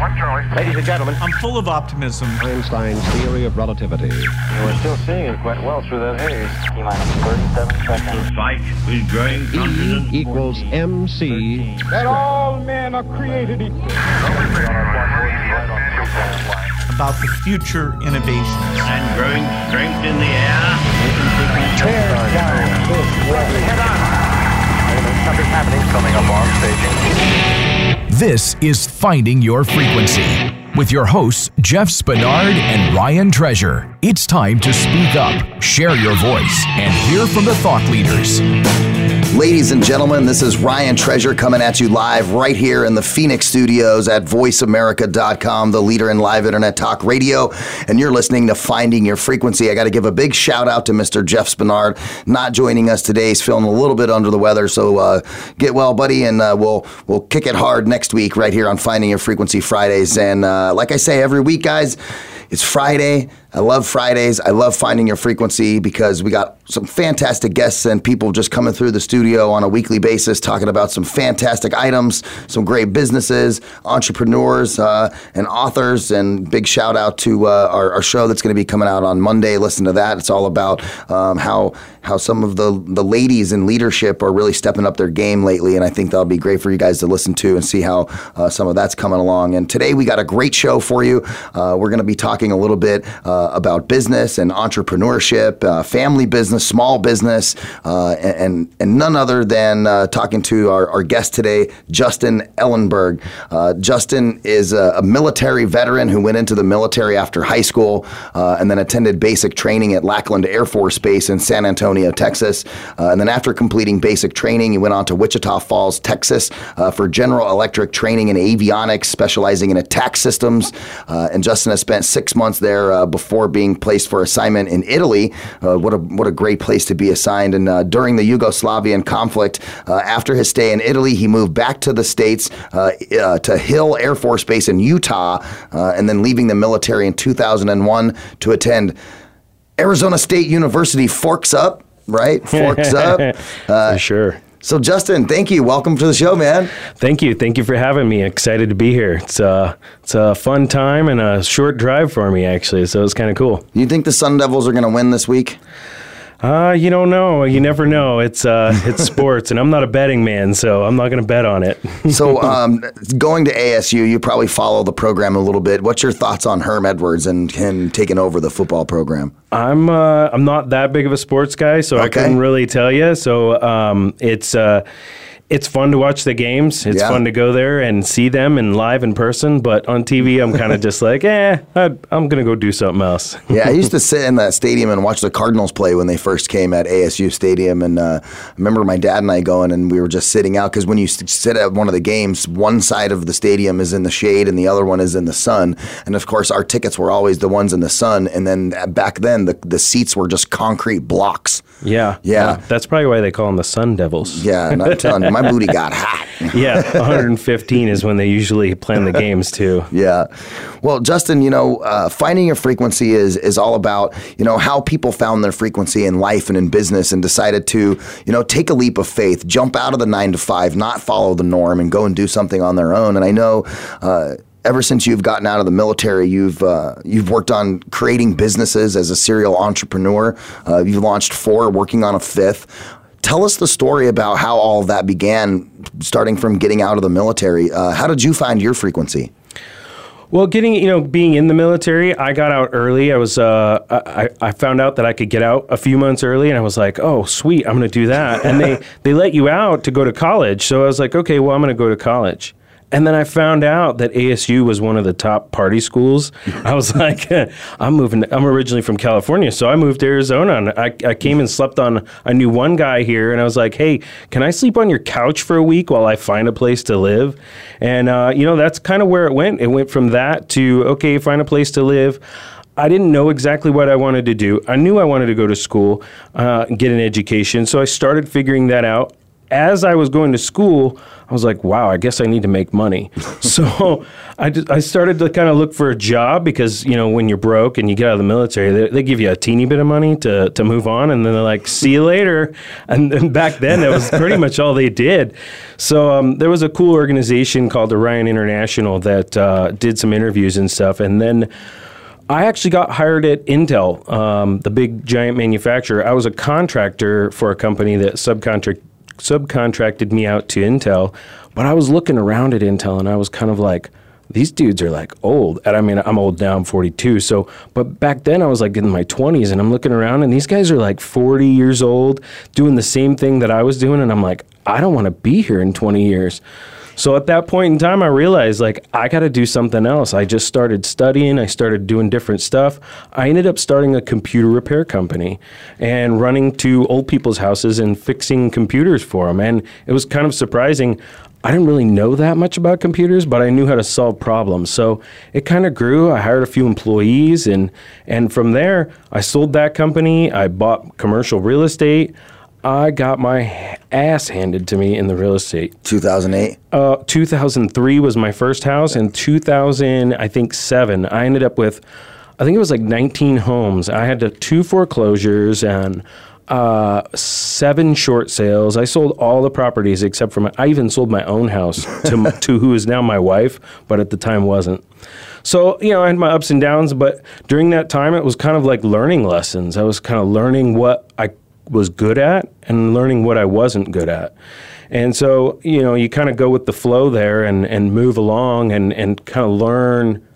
One Charlie. Ladies and gentlemen, I'm full of optimism. Einstein's theory of relativity. We're still seeing it quite well through that haze. T minus 37 seconds. fight with growing E equals MC. that all men are created equal. about the future innovations. and growing strength in the air. something's happening coming up on staging. This is Finding Your Frequency with your hosts, Jeff Spinard and Ryan Treasure. It's time to speak up, share your voice, and hear from the thought leaders. Ladies and gentlemen, this is Ryan Treasure coming at you live right here in the Phoenix studios at voiceamerica.com, the leader in live internet talk radio. And you're listening to Finding Your Frequency. I got to give a big shout out to Mr. Jeff Spinard, not joining us today. He's feeling a little bit under the weather. So uh, get well, buddy, and uh, we'll, we'll kick it hard next week right here on Finding Your Frequency Fridays. And uh, Uh, like I say every week, guys, it's Friday. I love Fridays. I love finding your frequency because we got some fantastic guests and people just coming through the studio on a weekly basis talking about some fantastic items, some great businesses, entrepreneurs, uh, and authors. And big shout out to uh, our, our show that's going to be coming out on Monday. Listen to that. It's all about um, how how some of the the ladies in leadership are really stepping up their game lately, and I think that'll be great for you guys to listen to and see how uh, some of that's coming along. And today we got a great show for you. Uh, we're going to be talking a little bit uh, about business and entrepreneurship, uh, family business, small business, uh, and and none other than uh, talking to our, our guest today, Justin Ellenberg. Uh, Justin is a, a military veteran who went into the military after high school uh, and then attended basic training at Lackland Air Force Base in San Antonio, Texas. Uh, and then after completing basic training, he went on to Wichita Falls, Texas uh, for General Electric training in avionics, specializing in attack systems. Uh, and Justin has spent six months there uh, before being placed for assignment in Italy. Uh, what a what a great place to be assigned. And uh, during the Yugoslavian conflict, uh, after his stay in Italy, he moved back to the states uh, uh, to Hill Air Force Base in Utah, uh, and then leaving the military in 2001 to attend Arizona State University. Forks up, right? Forks up. Uh, For sure. So, Justin, thank you. Welcome to the show, man. Thank you. Thank you for having me. Excited to be here. It's a, it's a fun time and a short drive for me, actually. So it's kind of cool. You think the Sun Devils are going to win this week? Uh, you don't know. You never know. It's uh, it's sports, and I'm not a betting man, so I'm not going to bet on it. So, um, going to ASU, you probably follow the program a little bit. What's your thoughts on Herm Edwards and him taking over the football program? I'm uh, I'm not that big of a sports guy, so I Okay. couldn't really tell you. So um, it's uh, it's fun to watch the games. It's Yeah. fun to go there and see them in live in person. But on TV, I'm kind of just like, eh, I, I'm gonna go do something else. Yeah, I used to sit in that stadium and watch the Cardinals play when they first came at ASU Stadium. And uh, I remember my dad and I going, and we were just sitting out because when you sit at one of the games, one side of the stadium is in the shade and the other one is in the sun. And of course, our tickets were always the ones in the sun. And then uh, back then, the, the seats were just concrete blocks. Yeah, Yeah. That's probably why they call them the Sun Devils. Yeah, and I'm telling you, my booty got hot. yeah, 115 is when they usually plan the games too. Yeah. Well, Justin, you know, uh, finding your frequency is is all about you know how people found their frequency in life and in business and decided to you know take a leap of faith, jump out of the nine to five, not follow the norm, and go and do something on their own. And I know. Uh, Ever since you've gotten out of the military, you've uh, you've worked on creating businesses as a serial entrepreneur. Uh, you've launched four, working on a fifth. Tell us the story about how all of that began, starting from getting out of the military. Uh, how did you find your frequency? Well, getting you know being in the military, I got out early. I was uh, I, I found out that I could get out a few months early, and I was like, oh sweet, I'm going to do that. And they they let you out to go to college, so I was like, okay, well I'm going to go to college. And then I found out that ASU was one of the top party schools. I was like, I'm moving. I'm originally from California, so I moved to Arizona. And I, I came and slept on. I knew one guy here, and I was like, Hey, can I sleep on your couch for a week while I find a place to live? And uh, you know, that's kind of where it went. It went from that to okay, find a place to live. I didn't know exactly what I wanted to do. I knew I wanted to go to school, uh, get an education, so I started figuring that out as I was going to school, I was like, wow, I guess I need to make money. so I, just, I started to kind of look for a job because, you know, when you're broke and you get out of the military, they, they give you a teeny bit of money to, to move on. And then they're like, see you later. And, and back then, that was pretty much all they did. So um, there was a cool organization called Orion International that uh, did some interviews and stuff. And then I actually got hired at Intel, um, the big giant manufacturer. I was a contractor for a company that subcontract subcontracted me out to Intel, but I was looking around at Intel and I was kind of like, these dudes are like old. And I mean, I'm old now, I'm 42. So, but back then I was like in my 20s and I'm looking around and these guys are like 40 years old doing the same thing that I was doing. And I'm like, I don't want to be here in 20 years. So at that point in time, I realized like I got to do something else. I just started studying. I started doing different stuff. I ended up starting a computer repair company and running to old people's houses and fixing computers for them. And it was kind of surprising. I didn't really know that much about computers, but I knew how to solve problems. So it kind of grew. I hired a few employees, and and from there, I sold that company. I bought commercial real estate. I got my ass handed to me in the real estate. 2008. Uh, 2003 was my first house, and 2000, I think seven, I ended up with, I think it was like 19 homes. I had to, two foreclosures and uh, seven short sales. I sold all the properties except for my. I even sold my own house to to who is now my wife, but at the time wasn't. So you know, I had my ups and downs, but during that time, it was kind of like learning lessons. I was kind of learning what I was good at and learning what I wasn't good at. And so, you know, you kind of go with the flow there and, and move along and, and kind of learn.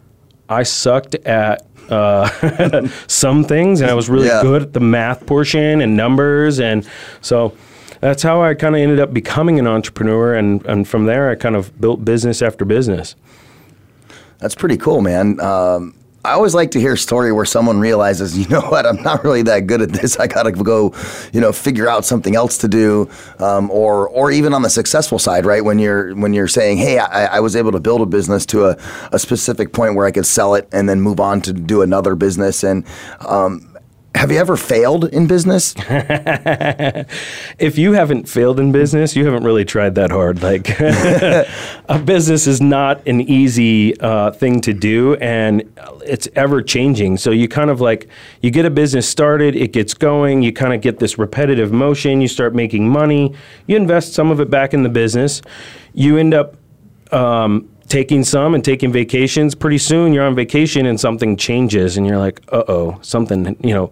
I sucked at uh, some things and I was really Yeah. good at the math portion and numbers. And so that's how I kind of ended up becoming an entrepreneur. And, and from there, I kind of built business after business. That's pretty cool, man. Um, I always like to hear a story where someone realizes, you know what, I'm not really that good at this. I got to go, you know, figure out something else to do, um, or or even on the successful side, right? When you're when you're saying, hey, I, I was able to build a business to a, a specific point where I could sell it and then move on to do another business. And um, have you ever failed in business? if you haven't failed in business, you haven't really tried that hard. Like, a business is not an easy uh, thing to do, and it's ever changing. So you kind of like you get a business started, it gets going, you kind of get this repetitive motion, you start making money, you invest some of it back in the business, you end up. Um, taking some and taking vacations pretty soon you're on vacation and something changes and you're like uh-oh something you know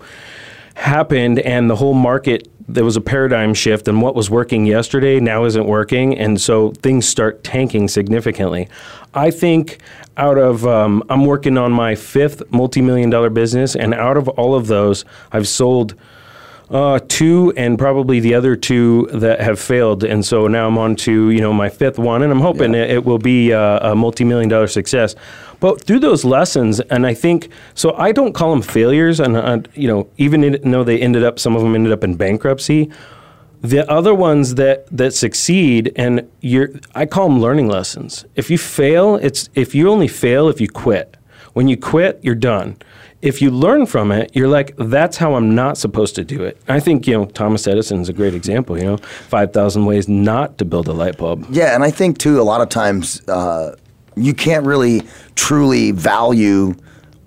happened and the whole market there was a paradigm shift and what was working yesterday now isn't working and so things start tanking significantly. I think out of um, i'm working on my fifth multi-million dollar business and out of all of those i've sold uh, two and probably the other two that have failed, and so now I'm on to you know my fifth one, and I'm hoping it, it will be uh, a multi-million dollar success. But through those lessons, and I think so, I don't call them failures, and uh, you know even in- though they ended up, some of them ended up in bankruptcy. The other ones that that succeed, and you're, I call them learning lessons. If you fail, it's if you only fail if you quit. When you quit, you're done. If you learn from it, you're like, that's how I'm not supposed to do it. I think you know Thomas Edison is a great example. You know, five thousand ways not to build a light bulb. Yeah, and I think too, a lot of times uh, you can't really truly value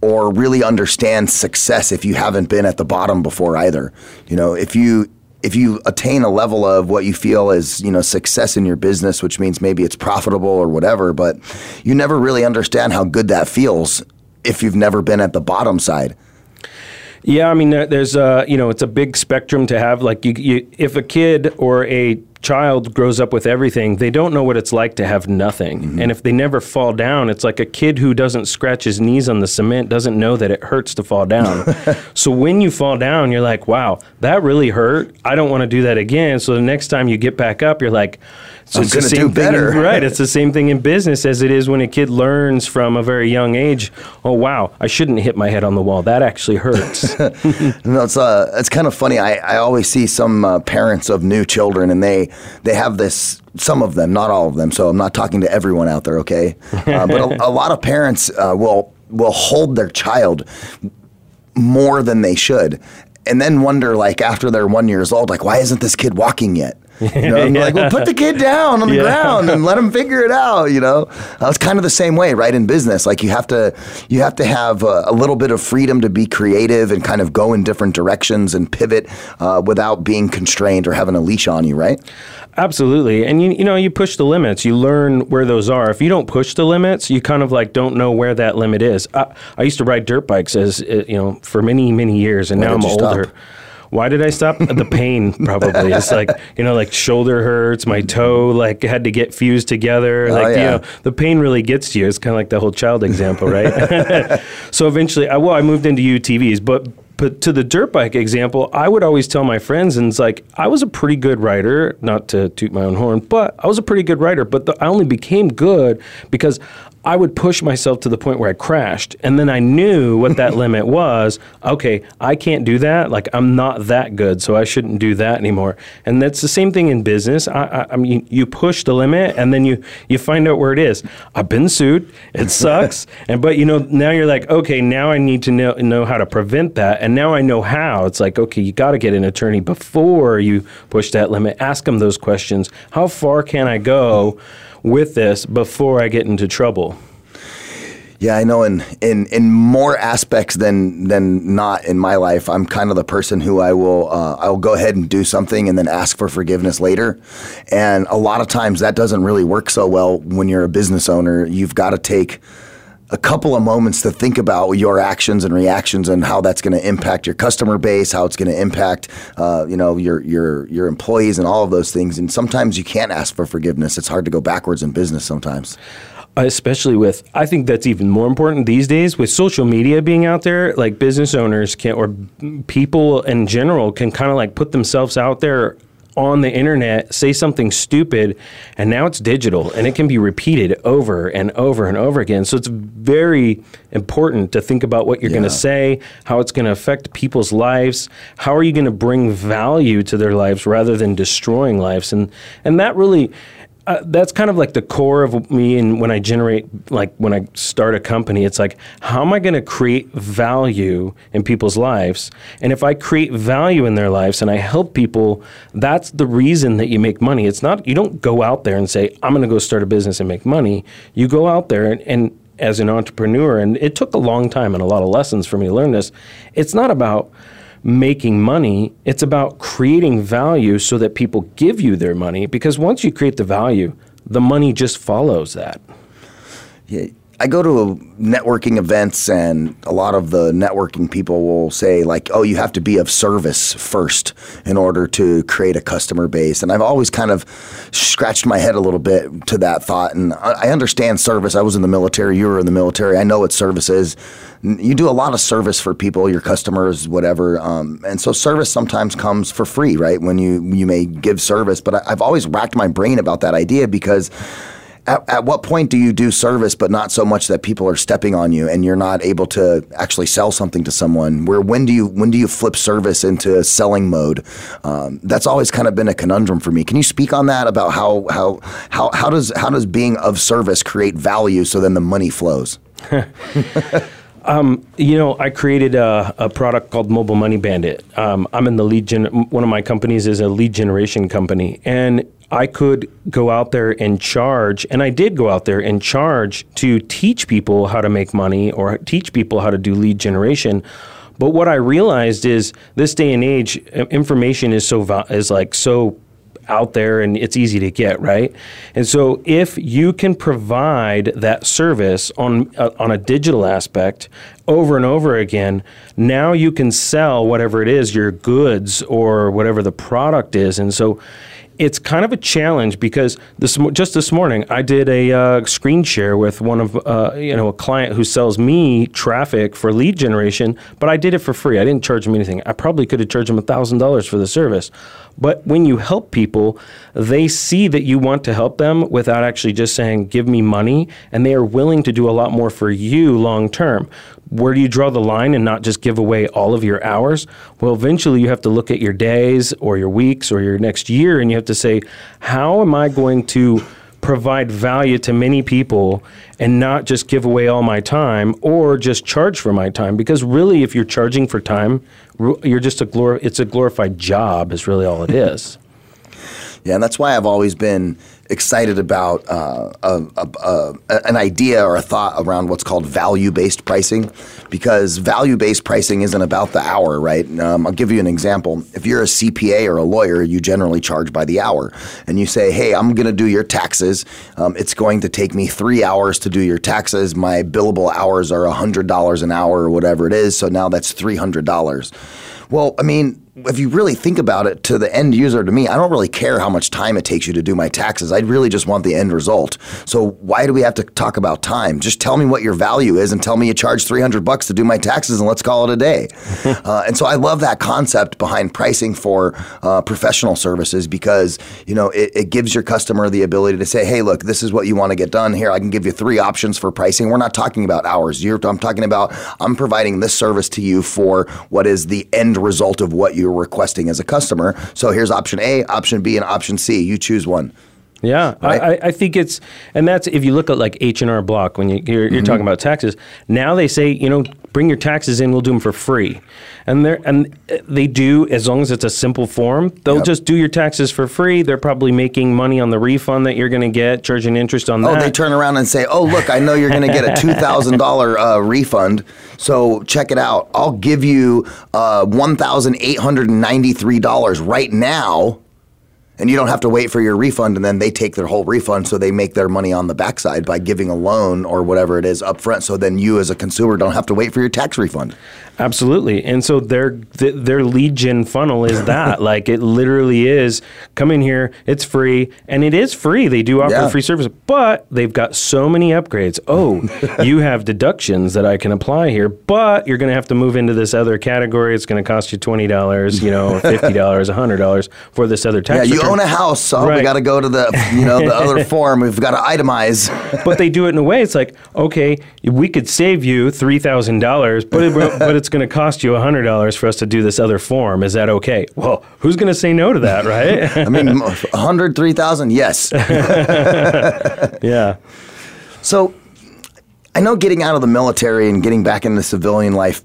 or really understand success if you haven't been at the bottom before either. You know, if you if you attain a level of what you feel is you know success in your business, which means maybe it's profitable or whatever, but you never really understand how good that feels if you've never been at the bottom side. Yeah, I mean, there's a you know, it's a big spectrum to have. Like, you, you, if a kid or a child grows up with everything, they don't know what it's like to have nothing. Mm-hmm. And if they never fall down, it's like a kid who doesn't scratch his knees on the cement doesn't know that it hurts to fall down. so when you fall down, you're like, wow, that really hurt. I don't want to do that again. So the next time you get back up, you're like, so I'm it's the gonna same do thing in- right? It's the same thing in business as it is when a kid learns from a very young age. Oh wow, I shouldn't hit my head on the wall. That actually hurts. No, it's uh, it's kind of funny. I, I always see some uh, parents of new children, and they they have this. Some of them, not all of them. So I'm not talking to everyone out there, okay? Uh, but a, a lot of parents uh, will will hold their child more than they should, and then wonder like after they're one years old, like why isn't this kid walking yet? You know, you're like, well, put the kid down on the Yeah. ground and let him figure it out. You know, uh, it's kind of the same way, right? In business, like you have to, you have to have a, a little bit of freedom to be creative and kind of go in different directions and pivot uh, without being constrained or having a leash on you, right? Absolutely. And you you know, you push the limits. You learn where those are. If you don't push the limits, you kind of like don't know where that limit is. I, I used to ride dirt bikes as uh, you know, for many many years and Why now I'm older. stop? Why did I stop? the pain probably. It's like, you know, like shoulder hurts, my toe like had to get fused together. Oh, like, Oh, yeah. you know, the pain really gets to you. It's kind of like the whole child example, right? so eventually, I, well, I moved into UTVs, but but to the dirt bike example, I would always tell my friends, and it's like I was a pretty good rider, not to toot my own horn, but I was a pretty good rider. But the, I only became good because I would push myself to the point where I crashed, and then I knew what that limit was. Okay, I can't do that. Like I'm not that good, so I shouldn't do that anymore. And that's the same thing in business. I, I, I mean, you push the limit, and then you you find out where it is. I've been sued. It sucks, and but you know now you're like, okay, now I need to know know how to prevent that, and now I know how. It's like, okay, you got to get an attorney before you push that limit. Ask them those questions. How far can I go? With this before I get into trouble. Yeah, I know. In in in more aspects than than not in my life, I'm kind of the person who I will uh, I will go ahead and do something and then ask for forgiveness later. And a lot of times that doesn't really work so well when you're a business owner. You've got to take a couple of moments to think about your actions and reactions and how that's going to impact your customer base, how it's going to impact, uh, you know, your your your employees and all of those things. And sometimes you can't ask for forgiveness. It's hard to go backwards in business sometimes. especially with i think that's even more important these days with social media being out there like business owners can or people in general can kind of like put themselves out there on the internet say something stupid and now it's digital and it can be repeated over and over and over again. So it's very important to think about what you're going to say how it's going to affect people's lives how are you going to bring value to their lives rather than destroying lives? And and that really uh, that's kind of like the core of me and when I generate like when I start a company it's like how am I going to create value in people's lives? And if I create value in their lives and I help people that's the reason that you make money. It's not you don't go out there and say I'm going to go start a business and make money. You go out there and, and as an entrepreneur and it took a long time and a lot of lessons for me to learn this it's not about making money. It's about creating value so that people give you their money because once you create the value, the money just follows that. Yeah, I go to networking events, and a lot of the networking people will say, like, oh, you have to be of service first in order to create a customer base. And I've always kind of scratched my head a little bit to that thought. And I understand service. I was in the military, you were in the military. I know what service is. You do a lot of service for people, your customers, whatever. Um, and so service sometimes comes for free, right? When you, you may give service. But I, I've always racked my brain about that idea because at, at what point do you do service but not so much that people are stepping on you and you're not able to actually sell something to someone? Where when do you when do you flip service into selling mode? Um, that's always kind of been a conundrum for me. Can you speak on that about how how how, how does how does being of service create value so then the money flows You know, I created a, a product called Mobile Money Bandit. Um, I'm in the lead gen. One of my companies is a lead generation company, and I could go out there and charge, and I did go out there and charge to teach people how to make money or teach people how to do lead generation. But what I realized is this day and age, information is so is like so out there and it's easy to get, right? And so if you can provide that service on uh, on a digital aspect over and over again, now you can sell whatever it is, your goods or whatever the product is. And so it's kind of a challenge because this just this morning I did a uh, screen share with one of uh, you know a client who sells me traffic for lead generation, but I did it for free. I didn't charge him anything. I probably could have charged him thousand dollars for the service. But when you help people, they see that you want to help them without actually just saying, "Give me money," and they are willing to do a lot more for you long term. Where do you draw the line and not just give away all of your hours? Well, eventually you have to look at your days or your weeks or your next year and you have to say, how am I going to provide value to many people and not just give away all my time or just charge for my time? Because really, if you're charging for time, you're just a glor- it's a glorified job, is really all it is. Yeah, and that's why I've always been excited about uh, a, a, a, an idea or a thought around what's called value based pricing because value based pricing isn't about the hour, right? Um, I'll give you an example. If you're a CPA or a lawyer, you generally charge by the hour. And you say, hey, I'm going to do your taxes. Um, it's going to take me three hours to do your taxes. My billable hours are $100 an hour or whatever it is. So now that's $300. Well, I mean, if you really think about it to the end user to me i don't really care how much time it takes you to do my taxes. I really just want the end result. So why do we have to talk about time? Just tell me what your value is and tell me you charge 300 bucks to do my taxes and let's call it a day. Uh, and so i love that concept behind pricing for uh, professional services because you know it, it gives your customer the ability to say hey look this is what you want to get done. Here i can give you three options for pricing. We're not talking about hours. You're, i'm talking about i'm providing this service to you for what is the end result of what you you're requesting as a customer. So here's option A, option B, and option C. You choose one. Yeah, right? I, I think it's, and that's if you look at like H and R Block when you, you're, you're mm-hmm. talking about taxes. Now they say you know bring your taxes in, we'll do them for free, and they and they do as long as it's a simple form. They'll yep. just do your taxes for free. They're probably making money on the refund that you're going to get, charging interest on oh, that. Oh, they turn around and say, "Oh, look, I know you're going to get a two thousand uh, refund, so check it out. I'll give you uh, one thousand eight hundred and ninety three dollars right now." And you don't have to wait for your refund and then they take their whole refund so they make their money on the backside by giving a loan or whatever it is up front so then you as a consumer don't have to wait for your tax refund. Absolutely. And so their their lead gen funnel is that. Like it literally is come in here it's free and it is free. They do offer yeah. free service but they've got so many upgrades. Oh you have deductions that i can apply here but you're going to have to move into this other category. It's going to cost you $20 you know $50 $100 for this other tax yeah, own a house, so right. we got to go to the you know the other form. We've got to itemize. but they do it in a way. It's like okay, we could save you three thousand dollars, but it, but it's going to cost you hundred dollars for us to do this other form. Is that okay? Well, who's going to say no to that, right? I mean, hundred, three thousand, yes. yeah. So. I know getting out of the military and getting back into civilian life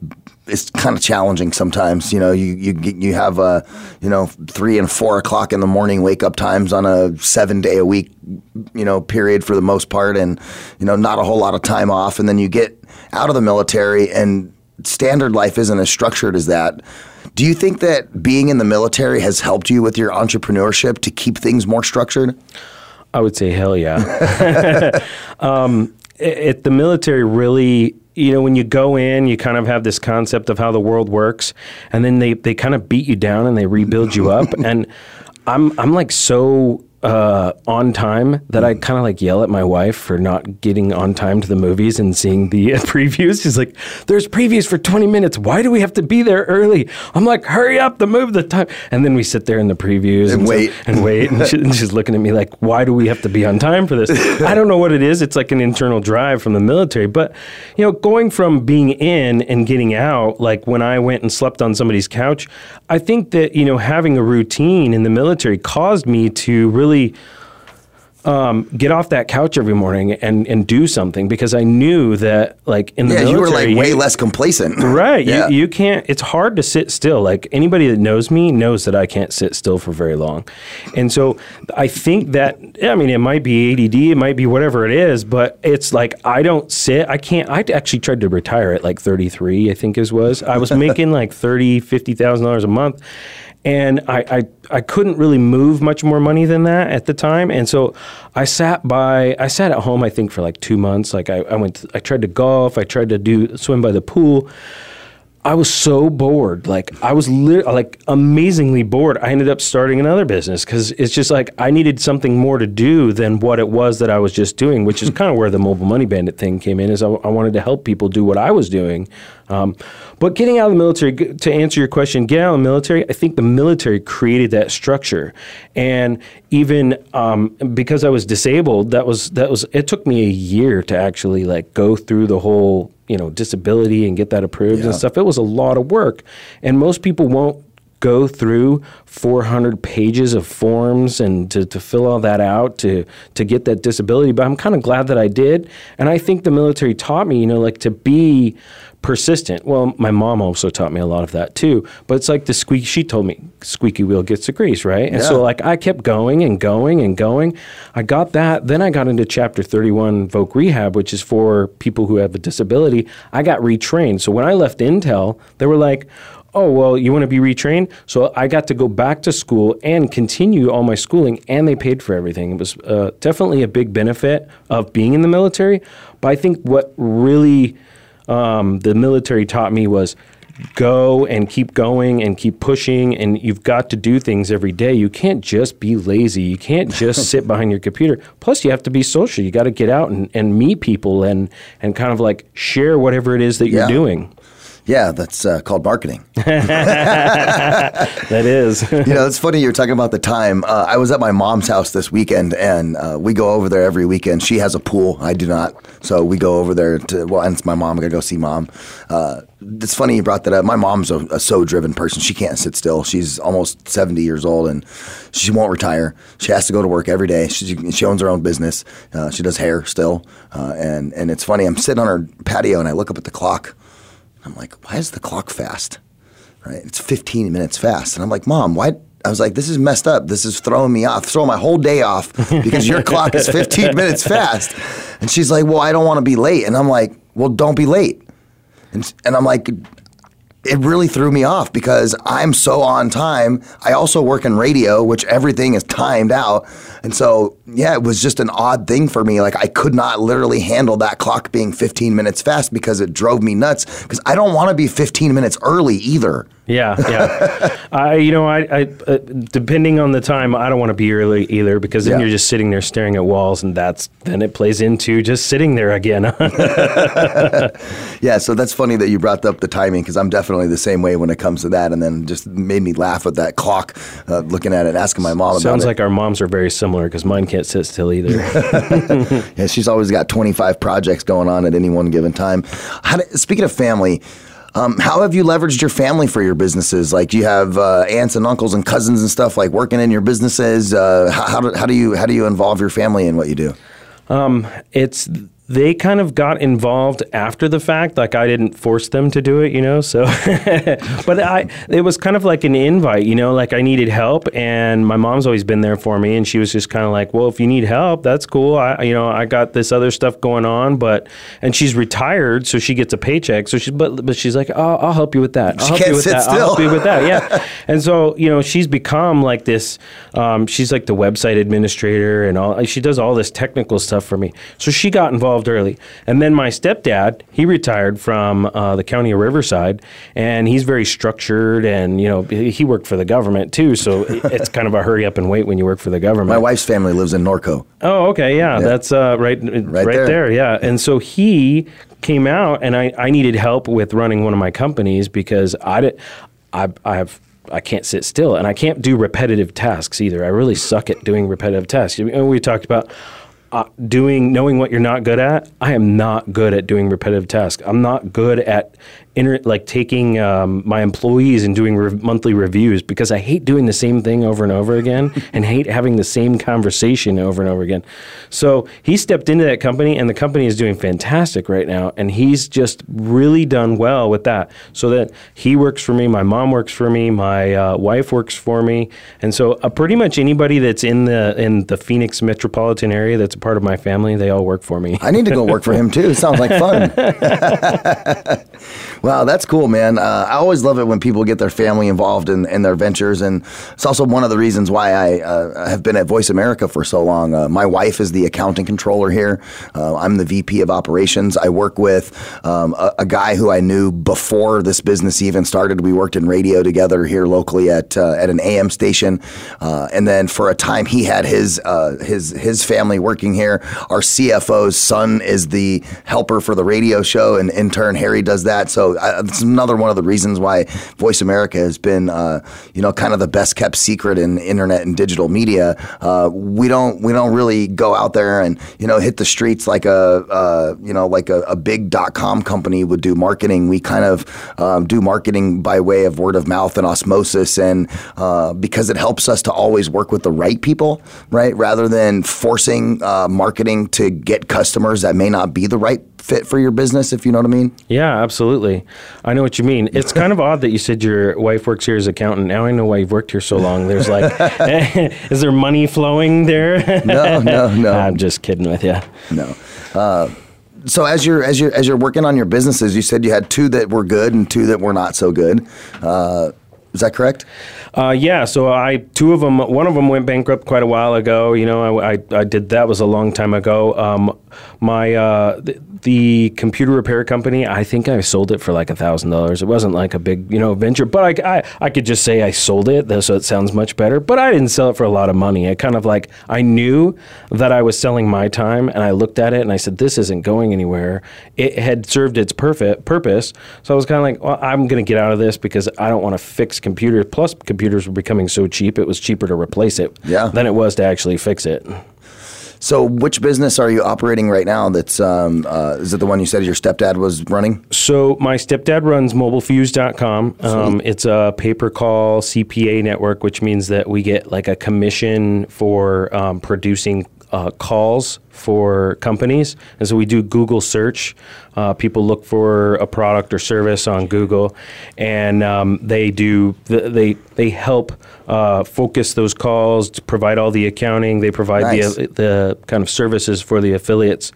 it's kind of challenging sometimes. You know, you you you have a you know three and four o'clock in the morning wake up times on a seven day a week you know period for the most part, and you know not a whole lot of time off, and then you get out of the military and standard life isn't as structured as that. Do you think that being in the military has helped you with your entrepreneurship to keep things more structured? I would say hell yeah. um, it, it, the military really you know, when you go in, you kind of have this concept of how the world works, and then they, they kind of beat you down and they rebuild you up. and I'm I'm like so uh, on time that I kind of like yell at my wife for not getting on time to the movies and seeing the previews. She's like, "There's previews for 20 minutes. Why do we have to be there early?" I'm like, "Hurry up, the movie, the time." And then we sit there in the previews and, and wait so, and wait, and, she, and, she's looking at me like, "Why do we have to be on time for this?" I don't know what it is. It's like an internal drive from the military, but you know, going from being in and getting out, like when I went and slept on somebody's couch, I think that you know having a routine in the military caused me to really really um, get off that couch every morning and, and do something because I knew that like in the yeah, military, you were like way you, less complacent, right? Yeah. You, you can't. It's hard to sit still. Like anybody that knows me knows that I can't sit still for very long, and so I think that I mean it might be ADD, it might be whatever it is, but it's like I don't sit. I can't. I actually tried to retire at like 33, I think is was. I was making like 30, 50,000 dollars a month and I, I, I couldn't really move much more money than that at the time. And so i sat by i sat at home i think for like two months. Like i, I went to, i tried to golf i tried to do swim by the pool I was so bored. Like I was li- like amazingly bored. I ended up starting another business because it's just like I needed something more to do than what it was that I was just doing, which is kind of where the mobile money bandit thing came in. Is I, I wanted to help people do what I was doing. Um, but getting out of the military, to answer your question, getting out of the military, I think the military created that structure, and even um, because I was disabled, that was that was it took me a year to actually like go through the whole you know disability and get that approved yeah. and stuff. It was a lot of work, and most people won't go through 400 pages of forms and to, to fill all that out to to get that disability. But I'm kind of glad that I did, and I think the military taught me, you know, like to be persistent. Well, my mom also taught me a lot of that too. But it's like the squeak. She told me squeaky wheel gets the grease, right? And Yeah. so like I kept going and going and going. I got that. Then I got into chapter 31 Voc Rehab, which is for people who have a disability. I got retrained. So when I left Intel, they were like, "Oh, well, you want to be retrained?" So I got to go back to school and continue all my schooling, and they paid for everything. It was uh, definitely a big benefit of being in the military. But I think what really um, the military taught me was go and keep going and keep pushing and you've got to do things every day you can't just be lazy you can't just sit behind your computer plus you have to be social you got to get out and, and meet people and and kind of like share whatever it is that you're doing Yeah, that's uh, called marketing. that is you know, it's funny you're talking about the time. Uh, I was at my mom's house this weekend, and uh, we go over there every weekend. She has a pool, I do not, so we go over there to. Well, and it's my mom. I gotta go see mom. Uh, it's funny you brought that up. My mom's a, a so driven person. She can't sit still. She's almost 70 years old, and she won't retire. She has to go to work every day. She, she owns her own business. Uh, she does hair still, uh, and and it's funny. I'm sitting on her patio, and I look up at the clock. I'm like, why is the clock fast? right? It's 15 minutes fast. And I'm like, Mom, why? I was like, this is messed up. This is throwing me off, throwing my whole day off because your clock is 15 minutes fast. And she's like, well, I don't want to be late. And I'm like, well, don't be late. And, and I'm like, it really threw me off because I'm so on time. I also work in radio, which everything is timed out. And so, yeah, it was just an odd thing for me. Like, I could not literally handle that clock being 15 minutes fast because it drove me nuts because I don't want to be 15 minutes early either. Yeah, yeah. I, you know, I, I uh, depending on the time, I don't want to be early either because then Yeah. you're just sitting there staring at walls, and that's then it plays into just sitting there again. Yeah, so that's funny that you brought up the timing because I'm definitely the same way when it comes to that. And then just made me laugh with that clock, uh, looking at it, asking my mom about it. Sounds it. like our moms are very similar because mine can't sit still either. Yeah, she's always got 25 projects going on at any one given time. How do, speaking of family, um, how have you leveraged your family for your businesses? Like, you have uh, aunts and uncles and cousins and stuff like working in your businesses? Uh, how, how, do, how do you how do you involve your family in what you do? it's they kind of got involved after the fact like i didn't force them to do it you know so but i it was kind of like an invite you know like i needed help and my mom's always been there for me and she was just kind of like well if you need help that's cool. I you know i got this other stuff going on but and she's retired so she gets a paycheck so she but but she's like oh i'll help you with that. I'll She help can't you with sit that. I'll help you with that. Yeah. And so you know she's become like this um, she's like the website administrator and all she does all this technical stuff for me. So she got involved early and then my stepdad he retired from uh, the county of riverside and he's very structured and you know he worked for the government too so it's kind of a hurry up and wait when you work for the government My wife's family lives in Norco. Oh, okay, yeah, that's uh, right, right, there. there. yeah. And so he came out, and I, I needed help with running one of my companies because I did, I, I have. I can't sit still, and I can't do repetitive tasks either. I really suck at doing repetitive tasks. We talked about uh, doing, knowing what you're not good at. I am not good at doing repetitive tasks. I'm not good at inter- like taking um, my employees and doing re- monthly reviews because I hate doing the same thing over and over again and hate having the same conversation over and over again. So he stepped into that company, and the company is doing fantastic right now. And he's just really done well with that. So that he works for me, my mom works for me, my uh, wife works for me, and so uh, pretty much anybody that's in the in the Phoenix metropolitan area that's a part of my family, they all work for me. I need to go work for him too. Sounds like fun. wow, that's cool, man. Uh, I always love it when people get their family involved in, in their ventures, and it's also one of the reasons why I uh, have been at Voice America for so long. Uh, my wife is the accounting controller here. Uh, I'm the VP of operations. I work with um, a, a guy who I knew before this business even started. We worked in radio together here locally at uh, at an AM station, uh, and then for a time he had his his his family working here. Our CFO's son is the helper for the radio show, and in turn Harry does that. So it's another one of the reasons why Voice America has been, uh, you know, kind of the best kept secret in internet and digital media. Uh, we don't we don't really go out there and you know hit the streets like a uh, you know like a, a big dot com company would do marketing. We kind of um, do marketing by way of word of mouth and osmosis, and uh, because it helps us to always work with the right people, right, rather than forcing uh, marketing to get customers that may not be the right fit for your business, if you know what I mean. Yeah, absolutely. I know what you mean. It's kind of odd that you said your wife works here as accountant. Now I know why you've worked here so long. There's like, is there money flowing there? No, no, no. I'm just kidding with you. No. Uh, so as you're as you're as you're working on your businesses, you said you had two that were good and two that were not so good. Uh, is that correct? Uh, yeah, so I two of them. One of them went bankrupt quite a while ago. You know, I, I, I did that was a long time ago. Um, my uh, the, the computer repair company. I think I sold it for like a thousand dollars. It wasn't like a big you know venture, but I, I I could just say I sold it, so it sounds much better. But I didn't sell it for a lot of money. I kind of like I knew that I was selling my time, and I looked at it and I said, this isn't going anywhere. It had served its perfect purpose, so I was kind of like, well, I'm going to get out of this because I don't want to fix computers. Plus, computers were becoming so cheap; it was cheaper to replace it Yeah. than it was to actually fix it. So which business are you operating right now? That's um, uh, is it the one you said your stepdad was running? So my stepdad runs mobilefuse.com. Um, it's a pay per call CPA network, which means that we get like a commission for um, producing uh, calls for companies. And so we do Google search. Uh, people look for a product or service on Google, and um, they do they they help uh, focus those calls, to provide all the accounting. They provide Nice. the the kind of services for the affiliates.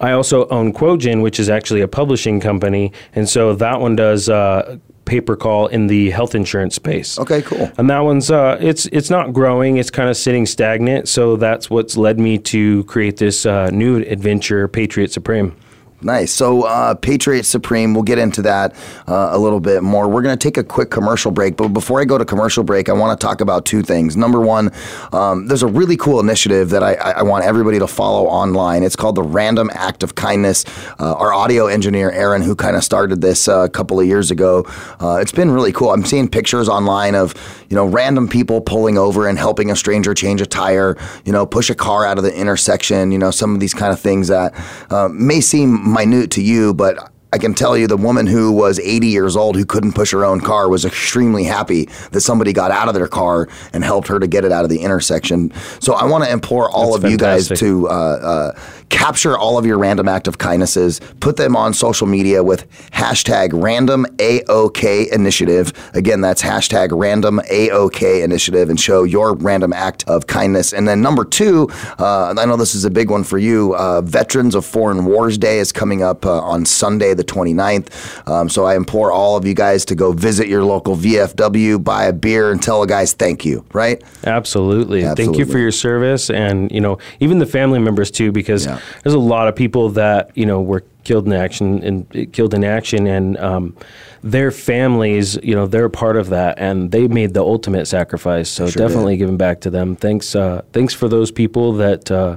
I also own Quogen, which is actually a publishing company, and so that one does uh, pay per call in the health insurance space. Okay, cool. And that one's uh, it's it's not growing; it's kind of sitting stagnant. So that's what's led me to create this uh, new adventure, Patriot Supreme. Nice. So, uh, Patriot Supreme, we'll get into that uh, a little bit more. We're going to take a quick commercial break, but before I go to commercial break, I want to talk about two things. Number one, um, there's a really cool initiative that I, I want everybody to follow online. It's called the Random Act of Kindness. Uh, our audio engineer, Aaron, who kind of started this uh, a couple of years ago, uh, it's been really cool. I'm seeing pictures online of, you know, random people pulling over and helping a stranger change a tire, you know, push a car out of the intersection, you know, some of these kind of things that uh, may seem minute to you, but I can tell you the woman who was 80 years old who couldn't push her own car was extremely happy that somebody got out of their car and helped her to get it out of the intersection. So I want to implore all That's of you guys to uh, uh, capture all of your random act of kindnesses, put them on social media with hashtag random AOK initiative. Again, that's hashtag random AOK initiative and show your random act of kindness. And then number two, uh, I know this is a big one for you. Uh, Veterans of Foreign Wars Day is coming up uh, on Sunday, the 29th. Um, so I implore all of you guys to go visit your local VFW, buy a beer, and tell the guys thank you, right? Absolutely. Thank you for your service and, you know, even the family members too, because Yeah. There's a lot of people that, you know, were killed in action and killed in action and um, their families, you know, they're a part of that and they made the ultimate sacrifice. So Sure definitely did. giving back to them. Thanks, uh, thanks for those people that uh,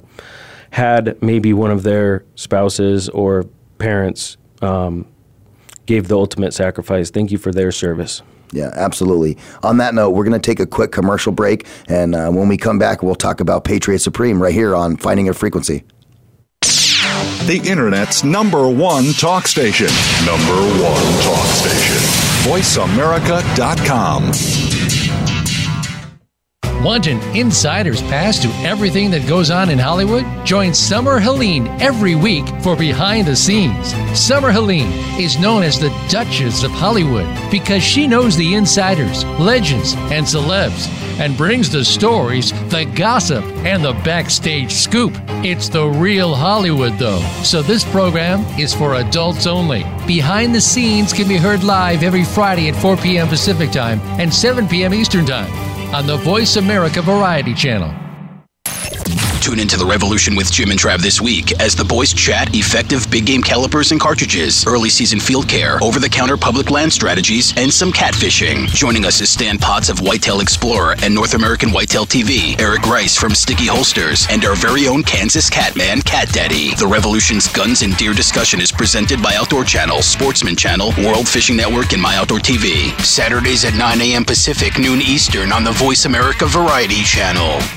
had maybe one of their spouses or parents um, gave the ultimate sacrifice. Thank you for their service. Yeah, absolutely. On that note, we're going to take a quick commercial break. And uh, when we come back, we'll talk about Patriot Supreme right here on Finding Your Frequency. The Internet's number one talk station. Number one talk station. VoiceAmerica.com. Want an insider's pass to everything that goes on in Hollywood? Join Summer Helene every week for Behind the Scenes. Summer Helene is known as the Duchess of Hollywood because she knows the insiders, legends, and celebs and brings the stories, the gossip, and the backstage scoop. It's the real Hollywood, though. So this program is for adults only. Behind the Scenes can be heard live every Friday at 4 p.m. Pacific Time and 7 p.m. Eastern Time on the Voice America Variety Channel. Tune into the revolution with Jim and Trav this week as the boys chat effective big game calibers and cartridges, early season field care, over the counter public land strategies, and some catfishing. Joining us is Stan Potts of Whitetail Explorer and North American Whitetail TV, Eric Rice from Sticky Holsters, and our very own Kansas Catman, Cat Daddy. The Revolution's Guns and Deer discussion is presented by Outdoor Channel, Sportsman Channel, World Fishing Network, and My Outdoor TV. Saturdays at 9 a.m. Pacific, noon Eastern on the Voice America Variety Channel.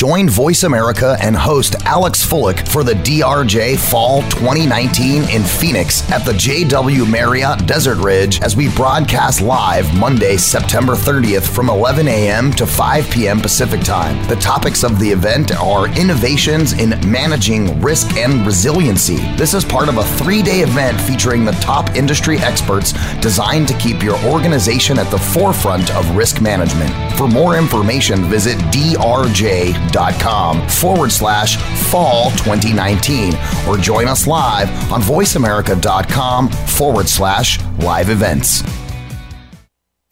Join Voice America and host Alex Fullick for the DRJ Fall 2019 in Phoenix at the JW Marriott Desert Ridge as we broadcast live Monday, September 30th from 11 a.m. to 5 p.m. Pacific Time. The topics of the event are innovations in managing risk and resiliency. This is part of a three day event featuring the top industry experts designed to keep your organization at the forefront of risk management. For more information, visit drj.com forward slash fall 2019 or join us live on voiceamerica.com forward slash live events.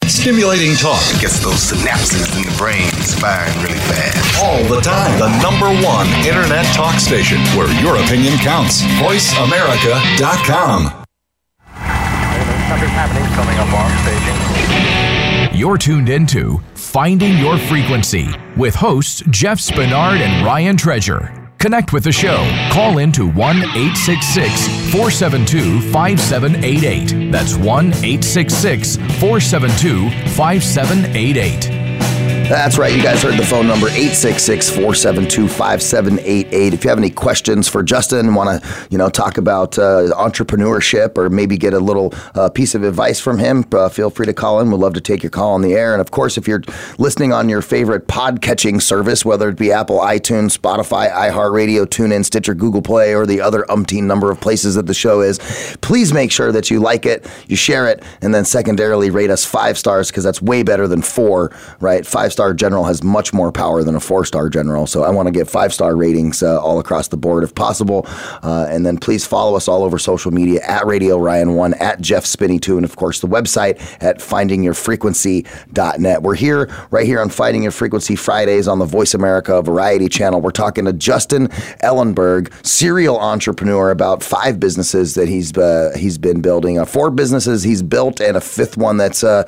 Stimulating talk. It gets those synapses in the brain firing really fast. All the time. The number one internet talk station where your opinion counts. VoiceAmerica.com. Something's happening. Coming up arm staging. You're tuned into Finding Your Frequency with hosts Jeff Spinard and Ryan Treasure. Connect with the show. Call in to 1 866 472 5788. That's 1 866 472 5788. That's right. You guys heard the phone number 866 472 5788. If you have any questions for Justin, want to you know talk about uh, entrepreneurship or maybe get a little uh, piece of advice from him, uh, feel free to call in. We'd love to take your call on the air. And of course, if you're listening on your favorite pod catching service, whether it be Apple, iTunes, Spotify, iHeartRadio, TuneIn, Stitcher, Google Play, or the other umpteen number of places that the show is, please make sure that you like it, you share it, and then secondarily rate us five stars because that's way better than four, right? Five star general has much more power than a four star general. So I want to get five star ratings uh, all across the board if possible. Uh, and then please follow us all over social media at Radio Ryan One, at Jeff Spinney 2, and of course the website at findingyourfrequency.net. We're here, right here on Finding Your Frequency Fridays on the Voice America Variety Channel. We're talking to Justin Ellenberg, serial entrepreneur, about five businesses that he's uh, he's been building, uh, four businesses he's built, and a fifth one that's uh,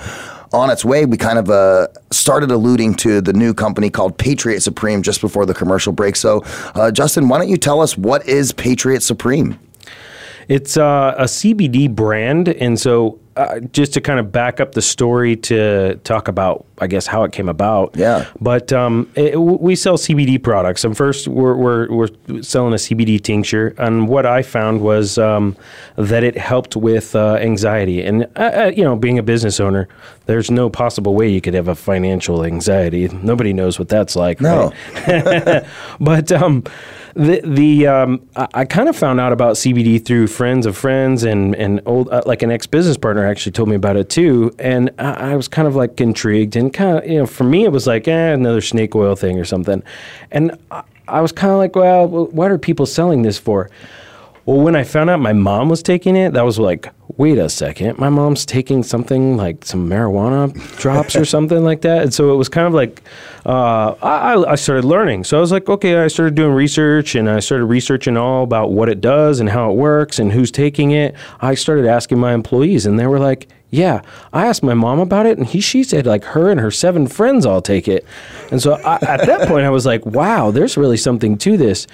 on its way. We kind of uh, started alluding to the new company called Patriot Supreme just before the commercial break. So, uh, Justin, why don't you tell us what is Patriot Supreme? It's uh, a CBD brand, and so uh, just to kind of back up the story to talk about, I guess, how it came about. Yeah. But um, it, we sell CBD products. And first, we're, we're, we're, selling a CBD tincture. And what I found was um, that it helped with uh, anxiety. And, uh, uh, you know, being a business owner, there's no possible way you could have a financial anxiety. Nobody knows what that's like. No. Right? but um, the, the um, I, kind of found out about CBD through friends of friends and, and old, uh, like an ex business partner actually told me about it too, and I, I, was kind of like intrigued and kind of you know for me it was like eh, another snake oil thing or something, and I, I was kind of like well what are people selling this for? Well, when I found out my mom was taking it, that was like, wait a second, my mom's taking something like some marijuana drops or something like that. And so it was kind of like, uh, I, I started learning. So I was like, okay, I started doing research and I started researching all about what it does and how it works and who's taking it. I started asking my employees, and they were like, yeah, I asked my mom about it, and he she said like her and her seven friends all take it, and so I, at that point I was like, wow, there's really something to this,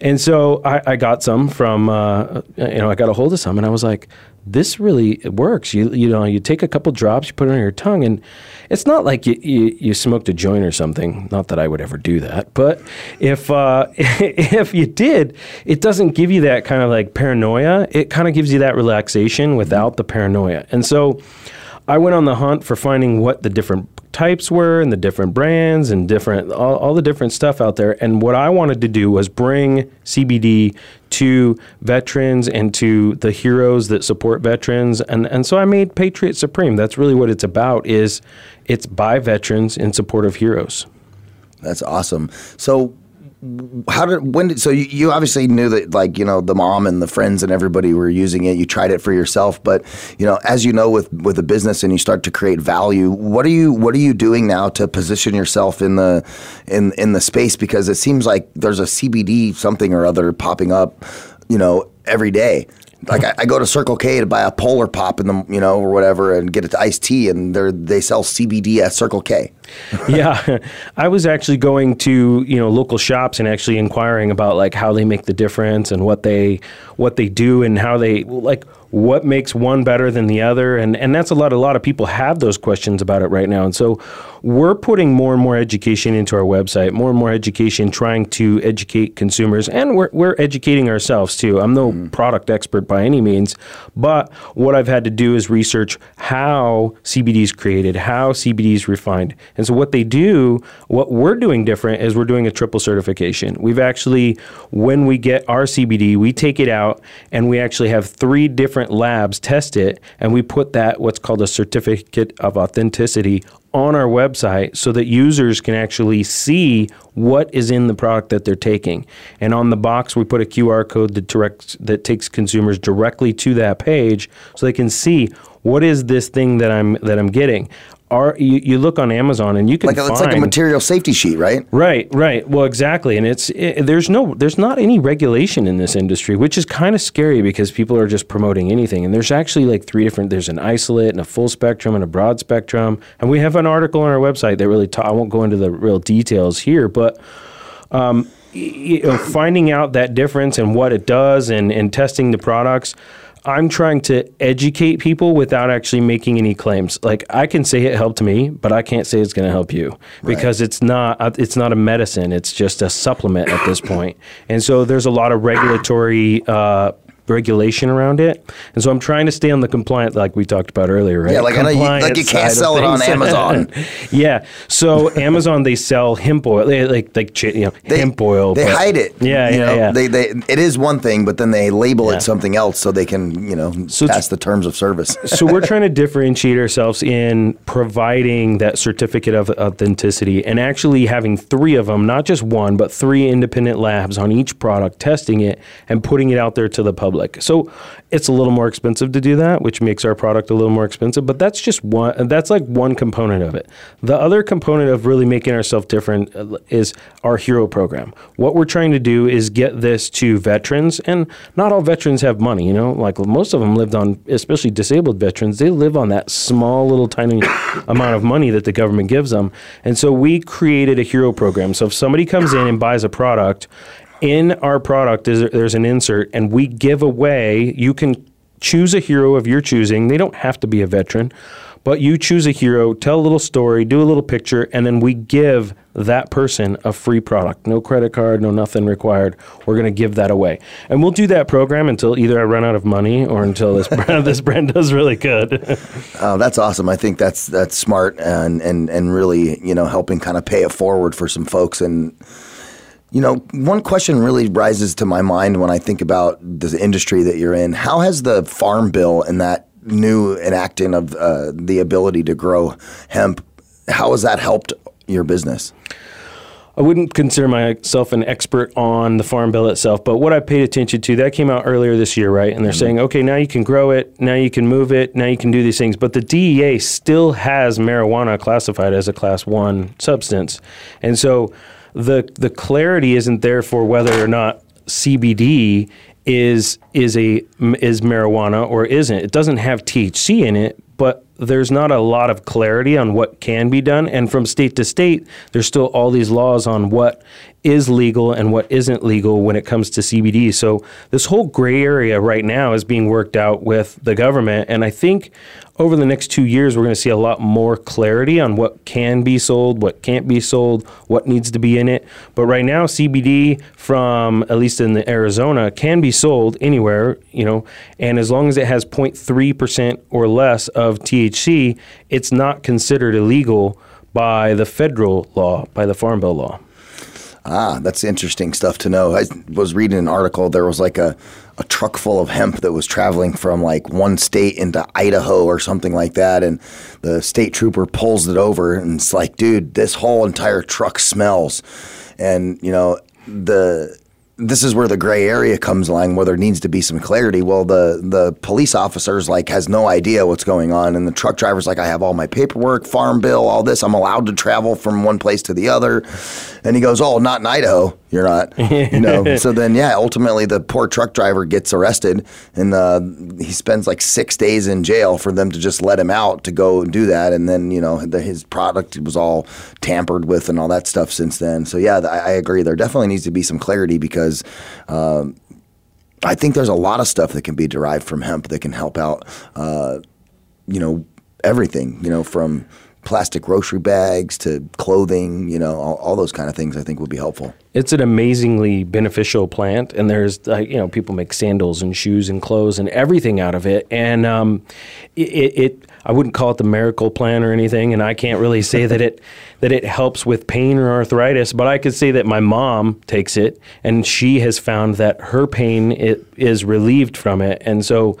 and so I, I got some from uh, you know I got a hold of some, and I was like, this really works. You you know you take a couple drops, you put it on your tongue, and it's not like you, you, you smoked a joint or something. Not that I would ever do that, but if uh, if you did, it doesn't give you that kind of like paranoia. It kind of gives you that relaxation without the paranoia, and so I went on the hunt for finding what the different types were and the different brands and different all, all the different stuff out there. And what I wanted to do was bring CBD to veterans and to the heroes that support veterans. And and so I made Patriot Supreme. That's really what it's about. Is it's by veterans in support of heroes. That's awesome. So how did when did so you, you obviously knew that like you know the mom and the friends and everybody were using it. You tried it for yourself but you know as you know with with a business and you start to create value what are you what are you doing now to position yourself in the in in the space? Because it seems like there's a CBD something or other popping up you know every day like I, I, go to Circle K to buy a Polar Pop in the you know or whatever and get it to iced tea and they they sell CBD at Circle K. yeah, I was actually going to you know local shops and actually inquiring about like how they make the difference and what they what they do and how they like what makes one better than the other? And and that's a lot a lot of people have those questions about it right now. And so we're putting more and more education into our website more and more education trying to educate consumers. And we're, we're educating ourselves too. I'm no mm. product expert by any means but what i've had to do is research how cbd is created how cbd is refined. And so what they do what we're doing different is we're doing a triple certification. We've actually when we get our cbd we take it out and we actually have three different different labs test it, and we put that what's called a certificate of authenticity on our website so that users can actually see what is in the product that they're taking. And on the box, we put a QR code that directs that takes consumers directly to that page so they can see what is this thing that I'm that I'm getting are you, you look on Amazon and you can like it's like a material safety sheet, right? Right, right. Well, exactly. And it's it, there's no there's not any regulation in this industry, which is kind of scary because people are just promoting anything. And there's actually like three different. There's an isolate and a full spectrum and a broad spectrum. And we have an article on our website that really ta- I won't go into the real details here, but. Um, you know, finding out that difference and what it does and, and testing the products I'm trying to educate people without actually making any claims. Like I can say it helped me, but I can't say it's going to help you right. because it's not uh, it's not a medicine. It's just a supplement at this point. And so there's a lot of regulatory uh, regulation around it. And so I'm trying to stay on the compliant, like we talked about earlier, right? Yeah, like, I know you, like you can't sell it on Amazon. yeah. So Amazon, they sell hemp oil, they, like, like, you know, they, hemp oil. They but, hide it. Yeah, yeah, know, yeah. They, they, it is one thing, but then they label yeah. it something else so they can, you know, so pass the terms of service. so we're trying to differentiate ourselves in providing that certificate of authenticity and actually having three of them, not just one, but three independent labs on each product, testing it and putting it out there to the public. So it's a little more expensive to do that, which makes our product a little more expensive. But that's just one. That's like one component of it. The other component of really making ourselves different uh, is our hero program. What we're trying to do is get this to veterans, and not all veterans have money. You know, like most of them lived on, especially disabled veterans, they live on that small little tiny amount of money that the government gives them. And so we created a hero program. So if somebody comes in and buys a product in our product is there's an insert and we give away you can choose a hero of your choosing. They don't have to be a veteran but you choose a hero tell a little story do a little picture and then we give that person a free product. No credit card no nothing required. We're going to give that away. And we'll do that program until either i run out of money or until this brand this brand does really good. Oh that's awesome. I think that's that's smart and and and really you know helping kind of pay it forward for some folks and you know, one question really rises to my mind when I think about the industry that you're in. How has the Farm Bill and that new enacting of uh, the ability to grow hemp, how has that helped your business? I wouldn't consider myself an expert on the farm bill itself, but what I paid attention to that came out earlier this year, right? And they're mm-hmm. saying, okay, now you can grow it, now you can move it, now you can do these things, but the DEA still has marijuana classified as a class one substance, and so the the clarity isn't there for whether or not CBD is is a is marijuana or isn't. It doesn't have THC in it, but there's not a lot of clarity on what can be done. And from state to state, there's still all these laws on what is legal and what isn't legal when it comes to CBD. So this whole gray area right now is being worked out with the government. And I think over the next two years, we're going to see a lot more clarity on what can be sold, what can't be sold, what needs to be in it. But right now, CBD from at least in the Arizona can be sold anywhere, you know, and as long as it has 0.3% or less of THC, it's not considered illegal by the federal law, by the Farm Bill law. Ah, that's interesting stuff to know. I was reading an article. There was like a, a truck full of hemp that was traveling from like one state into Idaho or something like that. And the state trooper pulls it over and it's like, dude, this whole entire truck smells. And, you know, the this is where the gray area comes along where there needs to be some clarity. Well, the the police officers like has no idea what's going on, and the truck driver's like, I have all my paperwork, farm bill, all this. I'm allowed to travel from one place to the other, and he goes, Oh, not in Idaho. You're not, you know. so then, yeah, ultimately the poor truck driver gets arrested, and uh, he spends like six days in jail for them to just let him out to go and do that, and then you know the, his product was all tampered with and all that stuff since then. So yeah, I, I agree. There definitely needs to be some clarity because. Um, I think there's a lot of stuff that can be derived from hemp that can help out, uh, you know, everything, you know, from plastic grocery bags to clothing, you know, all, all those kind of things I think would be helpful. It's an amazingly beneficial plant, and there's uh, you know people make sandals and shoes and clothes and everything out of it, and um, it, it, I wouldn't call it the miracle plant or anything, and I can't really say that it that it helps with pain or arthritis, but I could say that my mom takes it, and she has found that her pain it, is relieved from it, and so.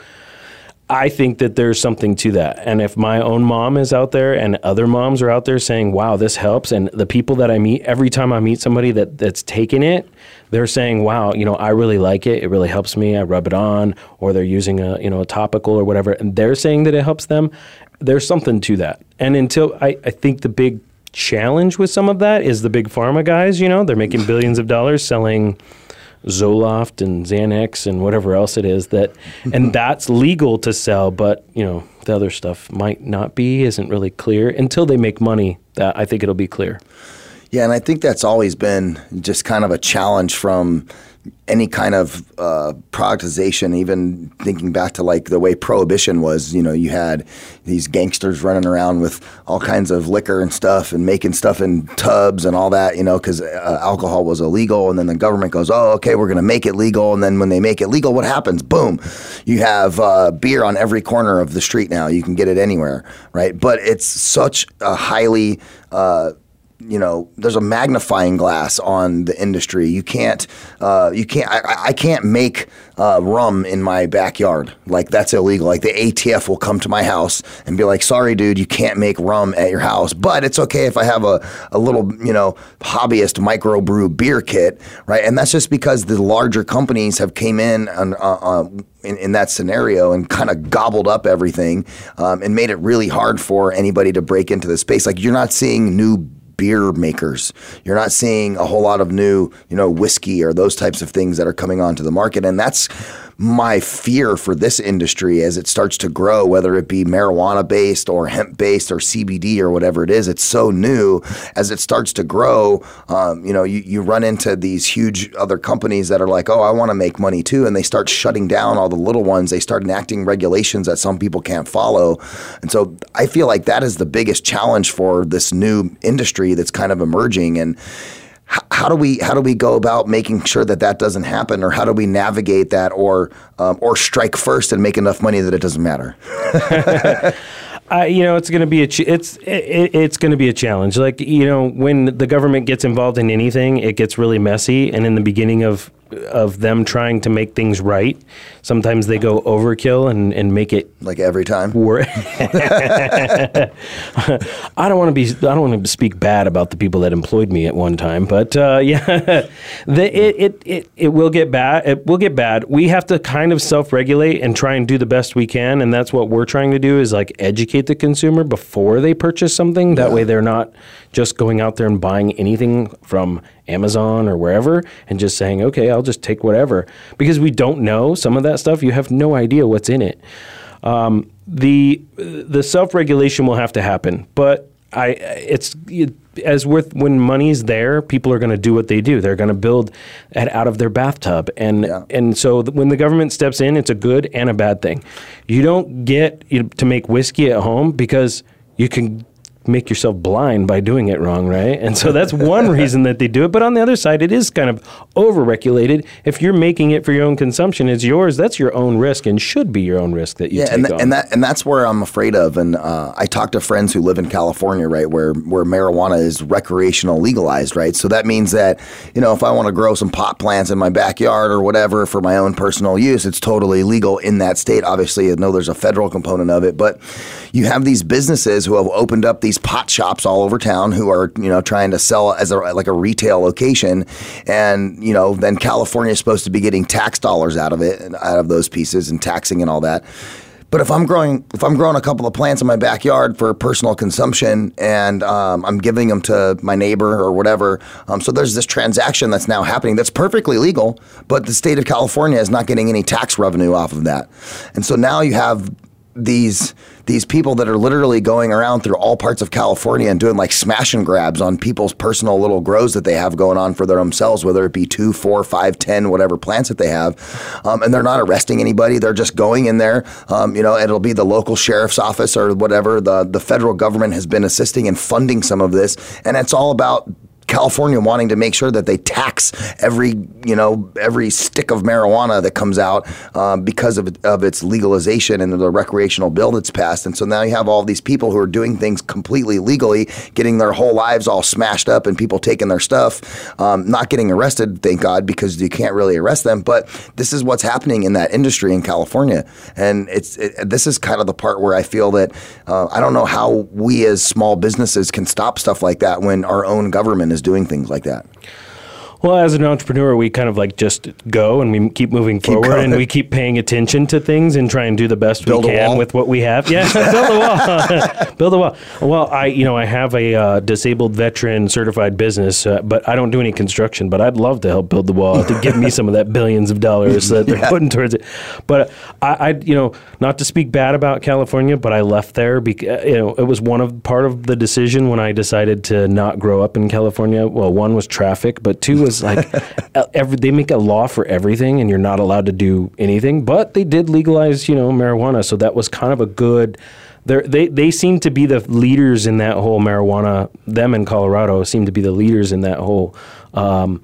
I think that there's something to that. And if my own mom is out there and other moms are out there saying, wow, this helps, and the people that I meet, every time I meet somebody that, that's taken it, they're saying, wow, you know, I really like it. It really helps me. I rub it on, or they're using a, you know, a topical or whatever, and they're saying that it helps them. There's something to that. And until I, I think the big challenge with some of that is the big pharma guys, you know, they're making billions of dollars selling Zoloft and Xanax and whatever else it is that, and that's legal to sell, but you know the other stuff might not be, isn't really clear until they make money. That I think it'll be clear. Yeah, and I think that's always been just kind of a challenge from any kind of uh, productization, even thinking back to like the way prohibition was, you know, you had these gangsters running around with all kinds of liquor and stuff and making stuff in tubs and all that, you know, because uh, alcohol was illegal. And then the government goes, oh, okay, we're going to make it legal. And then when they make it legal, what happens? Boom, you have uh, beer on every corner of the street now. You can get it anywhere, right? But it's such a highly uh, you know, there's a magnifying glass on the industry. You can't, uh, you can't, I, I can't make uh, rum in my backyard. Like that's illegal. Like the ATF will come to my house and be like, "Sorry, dude, you can't make rum at your house." But it's okay if I have a, a little, you know, hobbyist microbrew beer kit, right? And that's just because the larger companies have came in on. Uh, uh, in, in, that scenario and kind of gobbled up everything um, and made it really hard for anybody to break into the space. Like you're not seeing new beer makers. You're not seeing a whole lot of new, you know, whiskey or those types of things that are coming onto the market. And that's my fear for this industry as it starts to grow, whether it be marijuana based or hemp based or CBD or whatever it is. It's so new. As it starts to grow, um, you know, you, you run into these huge other companies that are like, oh, I want to make money too. And they start shutting down all the little ones. They start enacting regulations that some people can't follow. And so I feel like that is the biggest challenge for this new industry that's kind of emerging. And how do we how do we go about making sure that that doesn't happen, or how do we navigate that, or um, or strike first and make enough money that it doesn't matter? Uh, you know, it's going to be a ch- it's it, it's going to be a challenge. Like you know, when the government gets involved in anything, it gets really messy. And in the beginning of of them trying to make things right. Sometimes they go overkill and, and make it like every time. Wor- I don't want to be. I don't want to speak bad about the people that employed me at one time, but uh, yeah, the, it, it it it will get bad. It will get bad. We have to kind of self regulate and try and do the best we can, and that's what we're trying to do. Is like educate the consumer before they purchase something. That yeah. way, they're not just going out there and buying anything from Amazon or wherever and just saying, okay, I'll just take whatever. Because we don't know some of that stuff. You have no idea what's in it. Um, the the self regulation will have to happen, but I it's it, as with when money's there, people are going to do what they do. They're going to build it out of their bathtub, and yeah. and so th- when the government steps in, it's a good and a bad thing. You don't get you know, to make whiskey at home because you can make yourself blind by doing it wrong, right? And so that's one reason that they do it. But on the other side, it is kind of over regulated. If you're making it for your own consumption, it's yours. That's your own risk and should be your own risk that you yeah, take and, on. and that and that's where I'm afraid of. And uh, I talk to friends who live in California, right, where where marijuana is recreational legalized, right. So that means that you know if I want to grow some pot plants in my backyard or whatever for my own personal use, it's totally legal in that state. Obviously, I know there's a federal component of it, but you have these businesses who have opened up these pot shops all over town who are you know trying to sell as a like a retail location, and you know then California is supposed to be getting tax dollars out of it, out of those pieces, and taxing and all that. But if I'm growing, if I'm growing a couple of plants in my backyard for personal consumption, and um, I'm giving them to my neighbor or whatever, um, so there's this transaction that's now happening that's perfectly legal, but the state of California is not getting any tax revenue off of that, and so now you have these these people that are literally going around through all parts of California and doing like smash and grabs on people's personal little grows that they have going on for their themselves, whether it be two, four, five, ten, whatever plants that they have, um, and they're not arresting anybody. They're just going in there. Um, you know, it'll be the local sheriff's office or whatever. The the federal government has been assisting and funding some of this, and it's all about California wanting to make sure that they tax every you know every stick of marijuana that comes out um, because of of its legalization and the recreational bill that's passed. And so now you have all these people who are doing things completely legally, getting their whole lives all smashed up, and people taking their stuff, um, not getting arrested, thank God, because you can't really arrest them. But this is what's happening in that industry in California, and it's it, this is kind of the part where I feel that uh, I don't know how we as small businesses can stop stuff like that when our own government is doing things like that. Well, as an entrepreneur, we kind of like just go and we keep moving forward going. and we keep paying attention to things and try and do the best Build we can with what we have. Yeah, build a wall. build a wall. Well, I, you know, I have a uh, disabled veteran certified business, uh, but I don't do any construction. But I'd love to help build the wall to give me some of that billions of dollars that they're Yeah. putting towards it. But I, I, you know, not to speak bad about California, but I left there because you know it was one of part of the decision when I decided to not grow up in California. Well, one was traffic, but two was like every, they make a law for everything, and you're not allowed to do anything. But they did legalize, you know, marijuana, so that was kind of a good. They they seem to be the leaders in that whole marijuana. Them in Colorado seem to be the leaders in that whole. Um,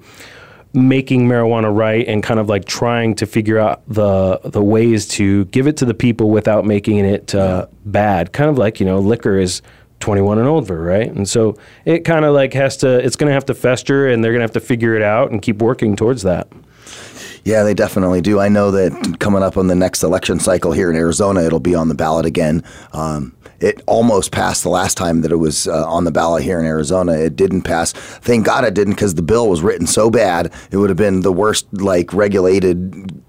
making marijuana right and kind of like trying to figure out the the ways to give it to the people without making it uh, bad. Kind of like you know liquor is 21 and older, right? And so it kind of like has to. It's going to have to fester, and they're going to have to figure it out and keep working towards that. Yeah, they definitely do. I know that coming up on the next election cycle here in Arizona, it'll be on the ballot again. Um, it almost passed the last time that it was uh, on the ballot here in Arizona. It didn't pass. Thank God it didn't because the bill was written so bad. It would have been the worst, like regulated.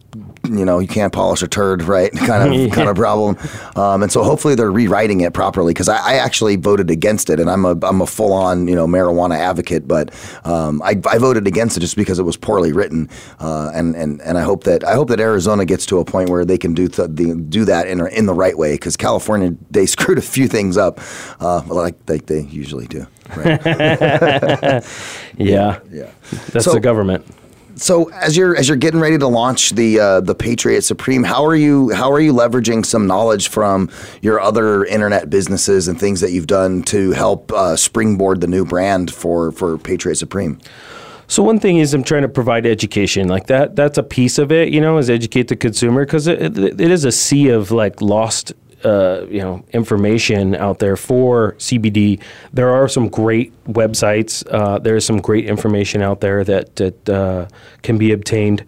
You know, you can't polish a turd, right? Kind of, kind of problem. Um, and so hopefully they're rewriting it properly because I, I actually voted against it, and I'm a I'm a full on you know marijuana advocate, but um, I, I voted against it just because it was poorly written, uh, and and and I hope that I hope that Arizona gets to a point where they can do th- the, do that in in the right way because California they screwed a few things up, uh, like like they usually do. Right? Yeah, yeah. That's So- the government. So as you're as you're getting ready to launch the uh, the Patriot Supreme, how are you how are you leveraging some knowledge from your other internet businesses and things that you've done to help uh, springboard the new brand for for Patriot Supreme? So one thing is I'm trying to provide education like that. That's a piece of it, you know, is educate the consumer because it, it, it is a sea of like lost, uh, you know, information out there for CBD. There are some great websites. Uh, there is some great information out there that that uh, can be obtained.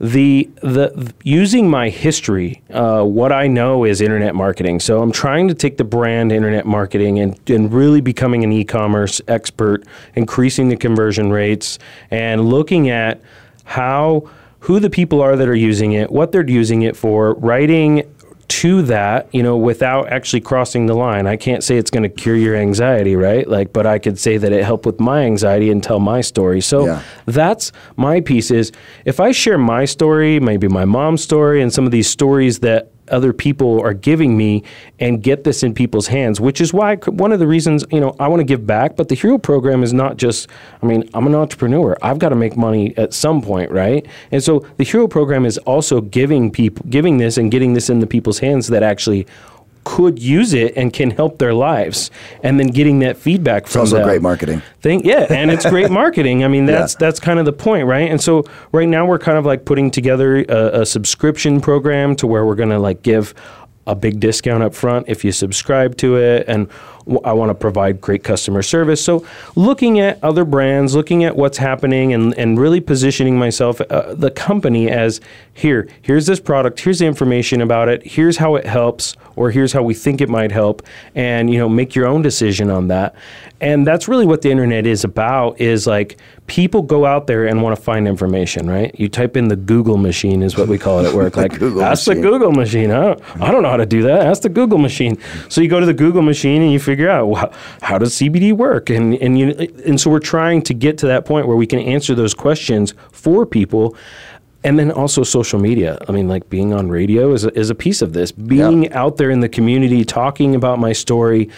The the using my history, uh, what I know is internet marketing. So I'm trying to take the brand internet marketing and, and really becoming an e-commerce expert, increasing the conversion rates, and looking at how who the people are that are using it, what they're using it for, writing to that, you know, without actually crossing the line. I can't say it's going to cure your anxiety, right? Like, but I could say that it helped with my anxiety and tell my story. So Yeah. that's my piece is if I share my story, maybe my mom's story, and some of these stories that other people are giving me and get this in people's hands, which is why one of the reasons, you know, I want to give back, but the Hero program is not just, I mean, I'm an entrepreneur. I've got to make money at some point, right? And so the Hero program is also giving people, giving this and getting this in the people's hands that actually could use it and can help their lives, and then getting that feedback It's from also them. great marketing. Thing, yeah, and it's great marketing. I mean, that's that's kind of the point, right? And so right now we're kind of like putting together a, a subscription program to where we're going to like give a big discount up front if you subscribe to it and I want to provide great customer service. So looking at other brands, looking at what's happening and, and really positioning myself uh, the company as here, here's this product, here's the information about it, here's how it helps or here's how we think it might help and you know make your own decision on that. And that's really what the internet is about is like people go out there and want to find information, right? You type in the Google machine is what we call it at work. Like Google that's machine. the Google machine. I don't, I don't know how to do that. That's the Google machine. So you go to the Google machine and you figure out well, how does CBD work, and and you and so we're trying to get to that point where we can answer those questions for people. And then also social media. I mean, like being on radio is a, is a piece of this. Being out there in the community, talking about my story,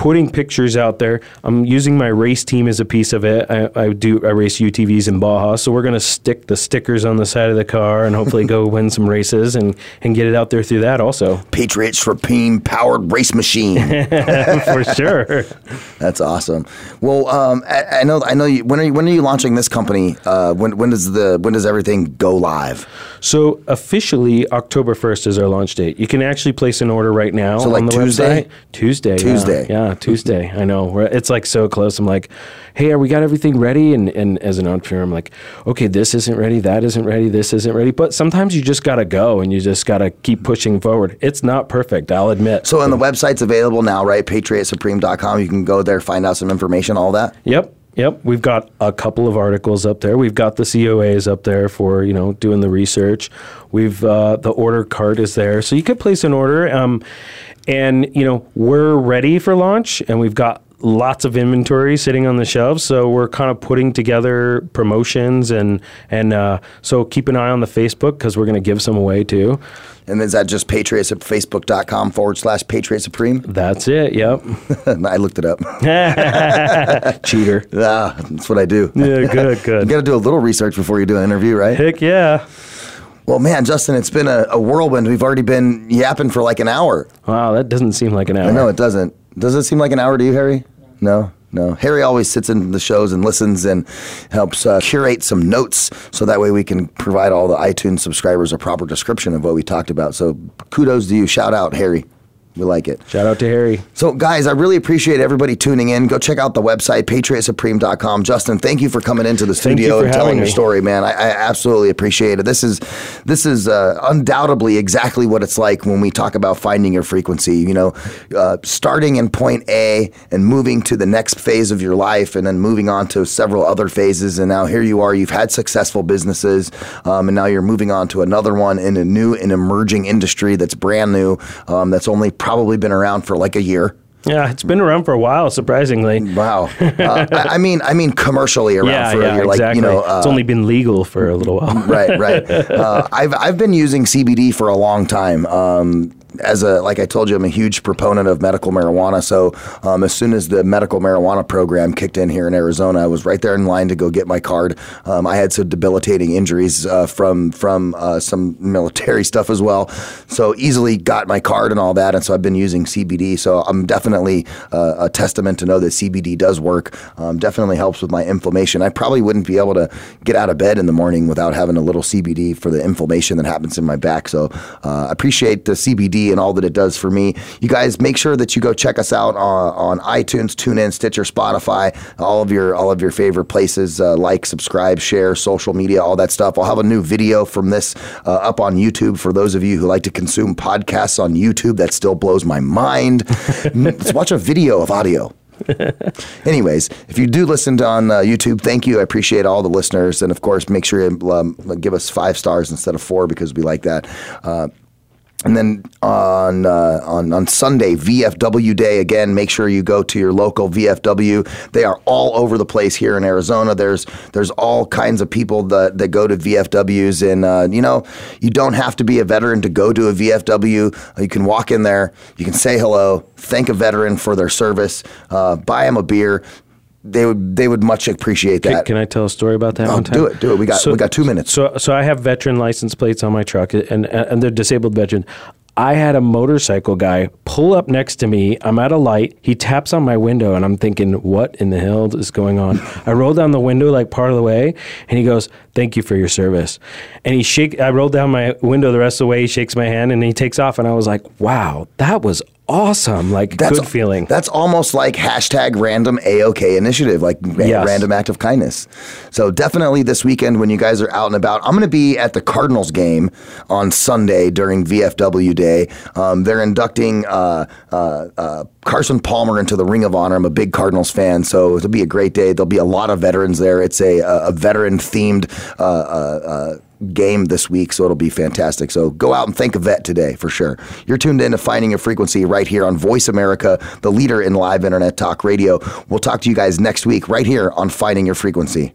putting pictures out there. I'm using my race team as a piece of it. I, I do I race UTVs in Baja, so we're gonna stick the stickers on the side of the car and hopefully go win some races and and get it out there through that also. Patriot Supreme powered race machine. For sure. That's awesome. Well, um, I, I know. I know. You, when are you, when are you launching this company? Uh, when when does the when does everything go live? So officially, October first is our launch date. You can actually place an order right now So, like on the Tuesday? website. Tuesday. yeah. Tuesday. Yeah, Tuesday. I know. We're, it's like so close. I'm like, hey, are we got everything ready? And and as an entrepreneur, I'm like, okay, this isn't ready, that isn't ready, this isn't ready. But sometimes you just gotta go and you just gotta keep pushing forward. It's not perfect, I'll admit. So, and the website's available now, right? PatriotSupreme.com. You can go there, find out some information, all that. Yep. Yep, we've got a couple of articles up there. We've got the COAs up there for you know doing the research. We've uh, the order cart is there, so you could place an order. Um, and you know we're ready for launch, and we've got lots of inventory sitting on the shelves. So we're kind of putting together promotions and and uh, so keep an eye on the Facebook because we're going to give some away too. And is that just Patriots at Facebook.com forward slash Patriot Supreme? That's it. Yep. I looked it up. Cheater. Ah, that's what I do. Yeah, good, good. You got to do a little research before you do an interview, right? Heck yeah. Well, man, Justin, it's been a, a whirlwind. We've already been yapping for like an hour. Wow, that doesn't seem like an hour. I know it doesn't. Does it seem like an hour to you, Harry? No, no. Harry always sits in the shows and listens and helps uh, curate some notes so that way we can provide all the iTunes subscribers a proper description of what we talked about. So kudos to you. Shout out, Harry. We like it. Shout out to Harry. So, guys, I really appreciate everybody tuning in. Go check out the website, patriotsupreme.com. Justin, thank you for coming into the studio and telling having your story, man. I, I absolutely appreciate it. This is this is uh, undoubtedly exactly what it's like when we talk about finding your frequency. You know, uh, starting in point A and moving to the next phase of your life, and then moving on to several other phases. And now here you are. You've had successful businesses, um, and now you're moving on to another one in a new and emerging industry that's brand new. Um, that's only probably been around for like a year. Yeah, it's been around for a while, surprisingly. Wow. Uh, I, I mean, I mean commercially around yeah, for yeah, a year. Like exactly. you know, uh, it's only been legal for a little while. right, right. Uh, I've I've been using CBD for a long time. Um, as a like I told you, I'm a huge proponent of medical marijuana. So um, as soon as the medical marijuana program kicked in here in Arizona, I was right there in line to go get my card. Um, I had some debilitating injuries uh, from from uh, some military stuff as well, so easily got my card and all that. And so I've been using CBD. So I'm definitely uh, a testament to know that CBD does work. Um, definitely helps with my inflammation. I probably wouldn't be able to get out of bed in the morning without having a little CBD for the inflammation that happens in my back. So uh, I appreciate the CBD and all that it does for me. You guys make sure that you go check us out on, on iTunes, TuneIn, Stitcher, Spotify, all of your all of your favorite places. Uh, like, subscribe, share, social media, all that stuff. I'll have a new video from this uh, up on YouTube for those of you who like to consume podcasts on YouTube. That still blows my mind. Let's watch a video of audio. Anyways, if you do listen to on uh, YouTube, thank you. I appreciate all the listeners, and of course, make sure you um, give us five stars instead of four because we like that. Uh, and then on, uh, on on Sunday, VFW Day again. Make sure you go to your local VFW. They are all over the place here in Arizona. There's there's all kinds of people that, that go to VFWs, and uh, you know you don't have to be a veteran to go to a VFW. You can walk in there, you can say hello, thank a veteran for their service, uh, buy them a beer. They would they would much appreciate that. can I tell a story about that Oh, one time? do it, do it. We got we got two minutes. So, so I have veteran license plates on my truck, and and they're disabled veteran. I had a motorcycle guy pull up next to me. I'm at a light. He taps on my window, and I'm thinking, what in the hell is going on? I roll down the window like part of the way, and he goes, "Thank you for your service." And he shake. I rolled down my window the rest of the way. He shakes my hand, and he takes off. And I was like, "Wow, that was awesome! Like that's, good feeling." That's almost like hashtag random AOK initiative, like Yes. random act of kindness. So definitely this weekend when you guys are out and about, I'm going to be at the Cardinals game on Sunday during VFW Day. Um, they're inducting uh, uh, uh, Carson Palmer into the Ring of Honor. I'm a big Cardinals fan, so it'll be a great day. There'll be a lot of veterans there. It's a, a, a veteran themed. Game this week, so it'll be fantastic. So go out and thank a vet today for sure. You're tuned in to Finding Your Frequency right here on Voice America, the leader in live internet talk radio. We'll talk to you guys next week right here on Finding Your Frequency.